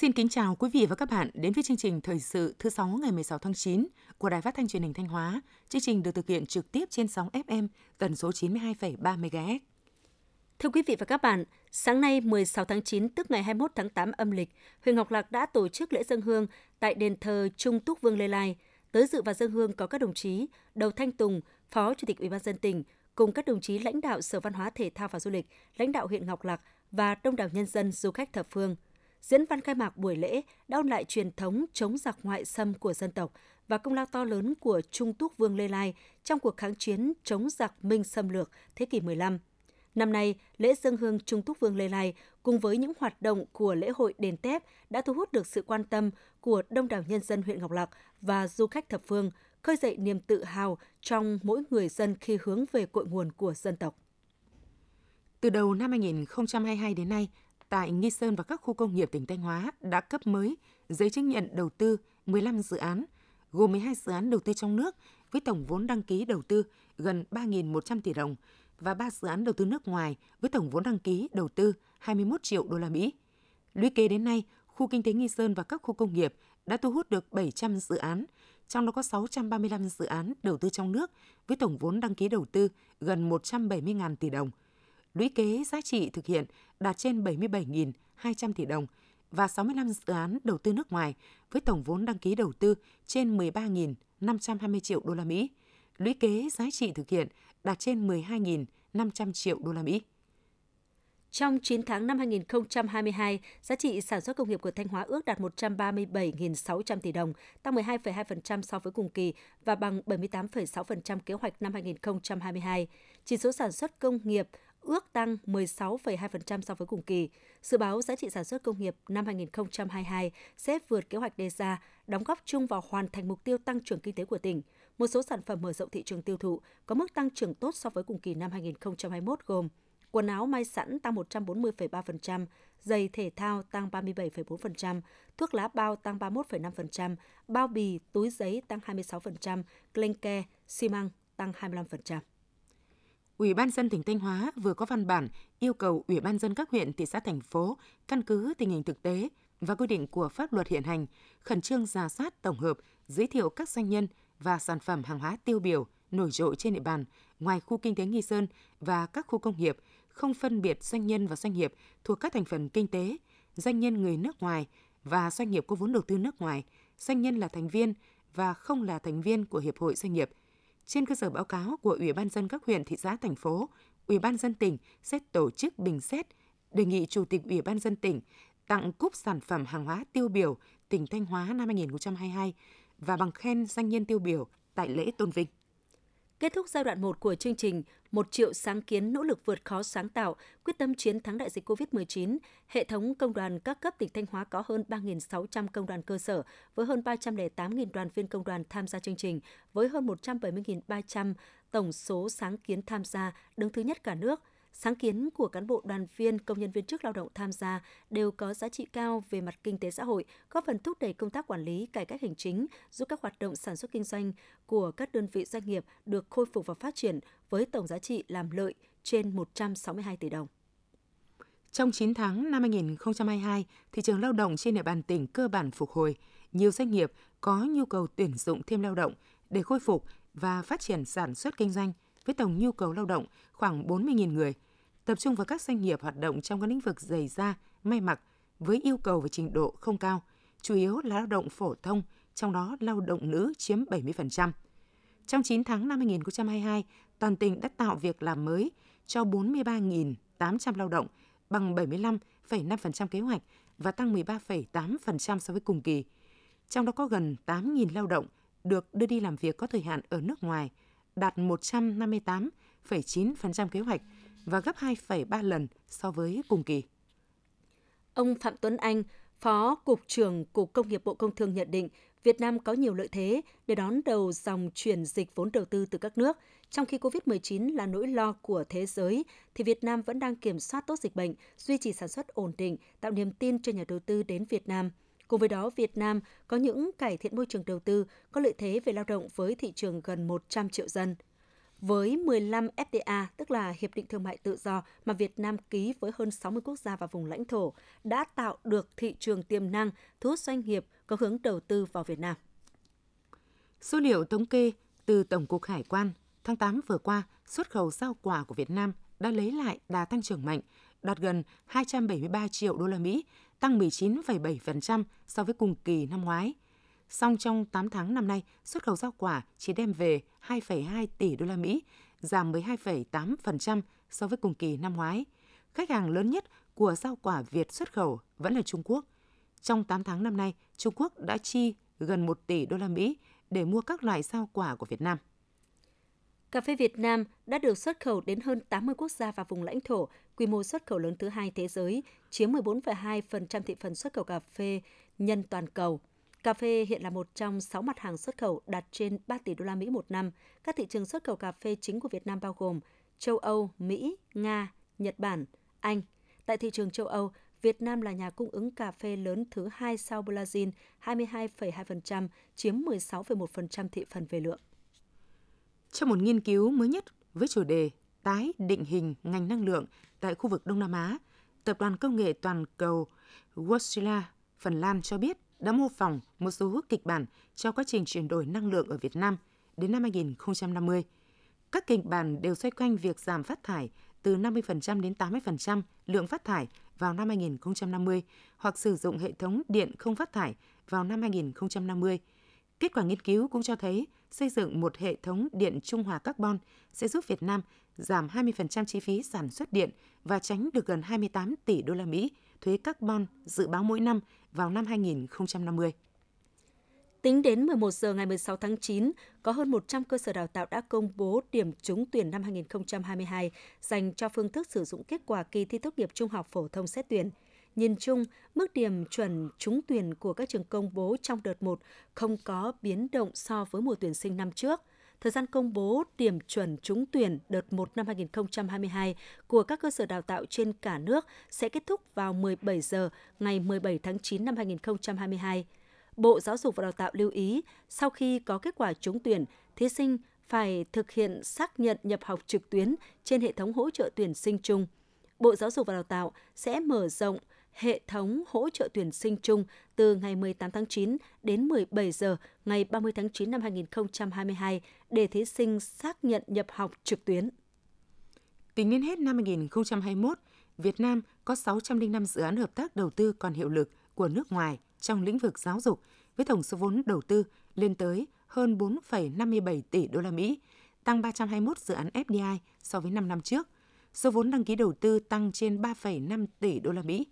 Xin kính chào quý vị và các bạn đến với chương trình Thời sự thứ 6 ngày 16 tháng 9 của Đài Phát thanh Truyền hình Thanh Hóa. Chương trình được thực hiện trực tiếp trên sóng FM tần số 92,3 MHz. Thưa quý vị và các bạn, sáng nay 16 tháng 9 tức ngày 21 tháng 8 âm lịch, huyện Ngọc Lặc đã tổ chức lễ dân hương tại đền thờ Trung Túc Vương Lê Lai. Tới dự và dân hương có các đồng chí Đầu Thanh Tùng, Phó Chủ tịch Ủy ban dân tỉnh, cùng các đồng chí lãnh đạo Sở Văn hóa Thể thao và Du lịch, lãnh đạo huyện Ngọc Lặc và đông đảo nhân dân du khách thập phương. Diễn văn khai mạc buổi lễ đã ôn lại truyền thống chống giặc ngoại xâm của dân tộc và công lao to lớn của Trung Túc Vương Lê Lai trong cuộc kháng chiến chống giặc Minh xâm lược thế kỷ 15. Năm nay, lễ dân hương Trung Túc Vương Lê Lai cùng với những hoạt động của lễ hội đền Tép đã thu hút được sự quan tâm của đông đảo nhân dân huyện Ngọc Lặc và du khách thập phương, khơi dậy niềm tự hào trong mỗi người dân khi hướng về cội nguồn của dân tộc. Từ đầu năm 2022 đến nay, tại Nghi Sơn và các khu công nghiệp tỉnh Thanh Hóa đã cấp mới giấy chứng nhận đầu tư 15 dự án, gồm 12 dự án đầu tư trong nước với tổng vốn đăng ký đầu tư gần 3.100 tỷ đồng và 3 dự án đầu tư nước ngoài với tổng vốn đăng ký đầu tư 21 triệu đô la Mỹ. Lũy kế đến nay, khu kinh tế Nghi Sơn và các khu công nghiệp đã thu hút được 700 dự án, trong đó có 635 dự án đầu tư trong nước với tổng vốn đăng ký đầu tư gần 170.000 tỷ đồng. Lũy kế giá trị thực hiện đạt trên 77.200 tỷ đồng và 65 dự án đầu tư nước ngoài với tổng vốn đăng ký đầu tư trên 13.520 triệu đô la Mỹ. Lũy kế giá trị thực hiện đạt trên 12.500 triệu đô la Mỹ. Trong 9 tháng năm 2022, giá trị sản xuất công nghiệp của Thanh Hóa ước đạt 137.600 tỷ đồng, tăng 12,2% so với cùng kỳ và bằng 78,6% kế hoạch năm 2022. Chỉ số sản xuất công nghiệp ước tăng 16,2% so với cùng kỳ. Dự báo giá trị sản xuất công nghiệp năm 2022 sẽ vượt kế hoạch đề ra, đóng góp chung vào hoàn thành mục tiêu tăng trưởng kinh tế của tỉnh. Một số sản phẩm mở rộng thị trường tiêu thụ có mức tăng trưởng tốt so với cùng kỳ năm 2021 gồm quần áo may sẵn tăng 140,3%, giày thể thao tăng 37,4%, thuốc lá bao tăng 31,5%, bao bì, túi giấy tăng 26%, clenke, xi măng tăng 25%. Ủy ban dân tỉnh Thanh Hóa vừa có văn bản yêu cầu Ủy ban dân các huyện, thị xã, thành phố căn cứ tình hình thực tế và quy định của pháp luật hiện hành, khẩn trương ra soát tổng hợp, giới thiệu các doanh nhân và sản phẩm hàng hóa tiêu biểu nổi trội trên địa bàn ngoài khu kinh tế Nghi Sơn và các khu công nghiệp, không phân biệt doanh nhân và doanh nghiệp thuộc các thành phần kinh tế, doanh nhân người nước ngoài và doanh nghiệp có vốn đầu tư nước ngoài, doanh nhân là thành viên và không là thành viên của hiệp hội doanh nghiệp trên cơ sở báo cáo của Ủy ban dân các huyện, thị xã, thành phố, Ủy ban dân tỉnh sẽ tổ chức bình xét, đề nghị Chủ tịch Ủy ban dân tỉnh tặng cúp sản phẩm hàng hóa tiêu biểu tỉnh Thanh Hóa năm 2022 và bằng khen danh nhân tiêu biểu tại lễ tôn vinh. Kết thúc giai đoạn 1 của chương trình một triệu sáng kiến nỗ lực vượt khó sáng tạo, quyết tâm chiến thắng đại dịch COVID-19, hệ thống công đoàn các cấp tỉnh Thanh Hóa có hơn 3.600 công đoàn cơ sở với hơn 308.000 đoàn viên công đoàn tham gia chương trình, với hơn 170.300 tổng số sáng kiến tham gia đứng thứ nhất cả nước – Sáng kiến của cán bộ đoàn viên, công nhân viên chức lao động tham gia đều có giá trị cao về mặt kinh tế xã hội, góp phần thúc đẩy công tác quản lý, cải cách hành chính, giúp các hoạt động sản xuất kinh doanh của các đơn vị doanh nghiệp được khôi phục và phát triển với tổng giá trị làm lợi trên 162 tỷ đồng. Trong 9 tháng năm 2022, thị trường lao động trên địa bàn tỉnh cơ bản phục hồi. Nhiều doanh nghiệp có nhu cầu tuyển dụng thêm lao động để khôi phục và phát triển sản xuất kinh doanh – với tổng nhu cầu lao động khoảng 40.000 người, tập trung vào các doanh nghiệp hoạt động trong các lĩnh vực giày da, may mặc với yêu cầu và trình độ không cao, chủ yếu là lao động phổ thông, trong đó lao động nữ chiếm 70%. Trong 9 tháng năm 2022, toàn tỉnh đã tạo việc làm mới cho 43.800 lao động, bằng 75,5% kế hoạch và tăng 13,8% so với cùng kỳ. Trong đó có gần 8.000 lao động được đưa đi làm việc có thời hạn ở nước ngoài – đạt 158,9% kế hoạch và gấp 2,3 lần so với cùng kỳ. Ông Phạm Tuấn Anh, Phó Cục trưởng Cục Công nghiệp Bộ Công Thương nhận định Việt Nam có nhiều lợi thế để đón đầu dòng chuyển dịch vốn đầu tư từ các nước. Trong khi COVID-19 là nỗi lo của thế giới, thì Việt Nam vẫn đang kiểm soát tốt dịch bệnh, duy trì sản xuất ổn định, tạo niềm tin cho nhà đầu tư đến Việt Nam – Cùng với đó, Việt Nam có những cải thiện môi trường đầu tư, có lợi thế về lao động với thị trường gần 100 triệu dân. với 15 FTA, tức là Hiệp định Thương mại Tự do mà Việt Nam ký với hơn 60 quốc gia và vùng lãnh thổ, đã tạo được thị trường tiềm năng, thu hút doanh nghiệp có hướng đầu tư vào Việt Nam. Số liệu thống kê từ Tổng cục Hải quan tháng 8 vừa qua, xuất khẩu rau quả của Việt Nam đã lấy lại đà tăng trưởng mạnh, đạt gần 273 triệu đô la Mỹ, tăng 19,7% so với cùng kỳ năm ngoái. Song trong 8 tháng năm nay, xuất khẩu rau quả chỉ đem về 2,2 tỷ đô la Mỹ, giảm 12,8% so với cùng kỳ năm ngoái. Khách hàng lớn nhất của rau quả Việt xuất khẩu vẫn là Trung Quốc. Trong 8 tháng năm nay, Trung Quốc đã chi gần 1 tỷ đô la Mỹ để mua các loại rau quả của Việt Nam. Cà phê Việt Nam đã được xuất khẩu đến hơn 80 quốc gia và vùng lãnh thổ, quy mô xuất khẩu lớn thứ hai thế giới, chiếm 14,2% thị phần xuất khẩu cà phê nhân toàn cầu. Cà phê hiện là một trong 6 mặt hàng xuất khẩu đạt trên 3 tỷ đô la Mỹ một năm. Các thị trường xuất khẩu cà phê chính của Việt Nam bao gồm châu Âu, Mỹ, Nga, Nhật Bản, Anh. Tại thị trường châu Âu, Việt Nam là nhà cung ứng cà phê lớn thứ hai sau Brazil, 22,2%, chiếm 16,1% thị phần về lượng. Trong một nghiên cứu mới nhất với chủ đề tái định hình ngành năng lượng tại khu vực Đông Nam Á, Tập đoàn Công nghệ Toàn cầu Wärtsilä, Phần Lan cho biết đã mô phỏng một số kịch bản cho quá trình chuyển đổi năng lượng ở Việt Nam đến năm 2050. Các kịch bản đều xoay quanh việc giảm phát thải từ 50% đến 80% lượng phát thải vào năm 2050 hoặc sử dụng hệ thống điện không phát thải vào năm 2050. Kết quả nghiên cứu cũng cho thấy xây dựng một hệ thống điện trung hòa carbon sẽ giúp Việt Nam giảm 20% chi phí sản xuất điện và tránh được gần 28 tỷ đô la Mỹ thuế carbon dự báo mỗi năm vào năm 2050. Tính đến 11 giờ ngày 16 tháng 9, có hơn 100 cơ sở đào tạo đã công bố điểm trúng tuyển năm 2022 dành cho phương thức sử dụng kết quả kỳ thi tốt nghiệp trung học phổ thông xét tuyển. Nhìn chung, mức điểm chuẩn trúng tuyển của các trường công bố trong đợt 1 không có biến động so với mùa tuyển sinh năm trước. Thời gian công bố điểm chuẩn trúng tuyển đợt 1 năm 2022 của các cơ sở đào tạo trên cả nước sẽ kết thúc vào 17 giờ ngày 17 tháng 9 năm 2022. Bộ Giáo dục và Đào tạo lưu ý, sau khi có kết quả trúng tuyển, thí sinh phải thực hiện xác nhận nhập học trực tuyến trên hệ thống hỗ trợ tuyển sinh chung. Bộ Giáo dục và Đào tạo sẽ mở rộng hệ thống hỗ trợ tuyển sinh chung từ ngày 18 tháng 9 đến 17 giờ ngày 30 tháng 9 năm 2022 để thí sinh xác nhận nhập học trực tuyến. Tính đến hết năm 2021, Việt Nam có 605 dự án hợp tác đầu tư còn hiệu lực của nước ngoài trong lĩnh vực giáo dục với tổng số vốn đầu tư lên tới hơn 4,57 tỷ đô la Mỹ, tăng 321 dự án FDI so với 5 năm trước. Số vốn đăng ký đầu tư tăng trên 3,5 tỷ đô la Mỹ.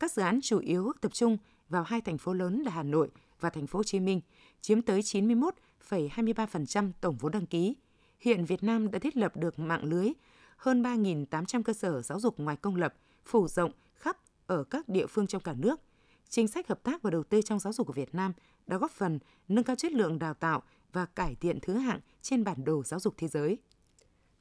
Các dự án chủ yếu tập trung vào hai thành phố lớn là Hà Nội và thành phố Hồ Chí Minh, chiếm tới 91,23% tổng vốn đăng ký. Hiện Việt Nam đã thiết lập được mạng lưới hơn 3.800 cơ sở giáo dục ngoài công lập, phủ rộng khắp ở các địa phương trong cả nước. Chính sách hợp tác và đầu tư trong giáo dục của Việt Nam đã góp phần nâng cao chất lượng đào tạo và cải thiện thứ hạng trên bản đồ giáo dục thế giới.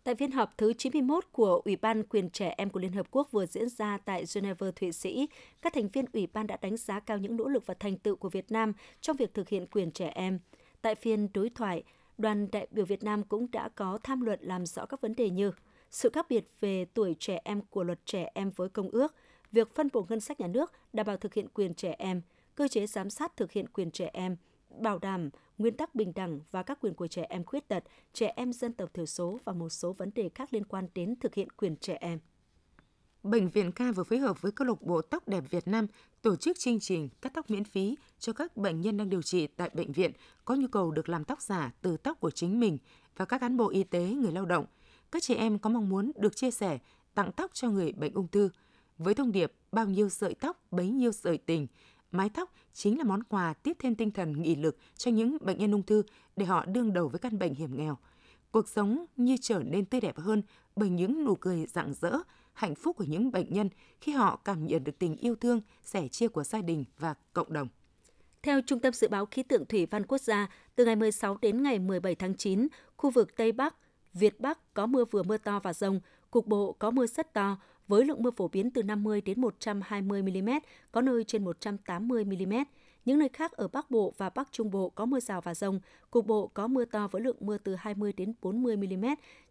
Tại phiên họp thứ 91 của Ủy ban Quyền Trẻ Em của Liên Hợp Quốc vừa diễn ra tại Geneva, Thụy Sĩ, các thành viên Ủy ban đã đánh giá cao những nỗ lực và thành tựu của Việt Nam trong việc thực hiện quyền trẻ em. Tại phiên đối thoại, đoàn đại biểu Việt Nam cũng đã có tham luận làm rõ các vấn đề như sự khác biệt về tuổi trẻ em của luật trẻ em với công ước, việc phân bổ ngân sách nhà nước đảm bảo thực hiện quyền trẻ em, cơ chế giám sát thực hiện quyền trẻ em, bảo đảm nguyên tắc bình đẳng và các quyền của trẻ em khuyết tật, trẻ em dân tộc thiểu số và một số vấn đề khác liên quan đến thực hiện quyền trẻ em. Bệnh viện Ca vừa phối hợp với câu lạc bộ tóc đẹp Việt Nam tổ chức chương trình cắt tóc miễn phí cho các bệnh nhân đang điều trị tại bệnh viện có nhu cầu được làm tóc giả từ tóc của chính mình và các cán bộ y tế, người lao động. Các trẻ em có mong muốn được chia sẻ tặng tóc cho người bệnh ung thư với thông điệp bao nhiêu sợi tóc bấy nhiêu sợi tình Mái tóc chính là món quà tiếp thêm tinh thần nghị lực cho những bệnh nhân ung thư để họ đương đầu với căn bệnh hiểm nghèo. Cuộc sống như trở nên tươi đẹp hơn bởi những nụ cười rạng rỡ, hạnh phúc của những bệnh nhân khi họ cảm nhận được tình yêu thương, sẻ chia của gia đình và cộng đồng. Theo Trung tâm Dự báo Khí tượng Thủy văn Quốc gia, từ ngày 16 đến ngày 17 tháng 9, khu vực Tây Bắc, Việt Bắc có mưa vừa mưa to và rông, cục bộ có mưa rất to, với lượng mưa phổ biến từ 50 đến 120 mm, có nơi trên 180 mm. Những nơi khác ở Bắc Bộ và Bắc Trung Bộ có mưa rào và rông, cục bộ có mưa to với lượng mưa từ 20 đến 40 mm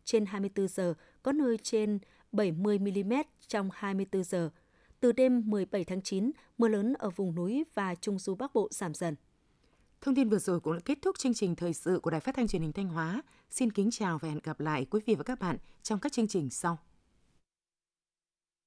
trên 24 giờ, có nơi trên 70 mm trong 24 giờ. Từ đêm 17 tháng 9, mưa lớn ở vùng núi và Trung du Bắc Bộ giảm dần. Thông tin vừa rồi cũng đã kết thúc chương trình thời sự của Đài Phát thanh Truyền hình Thanh Hóa. Xin kính chào và hẹn gặp lại quý vị và các bạn trong các chương trình sau.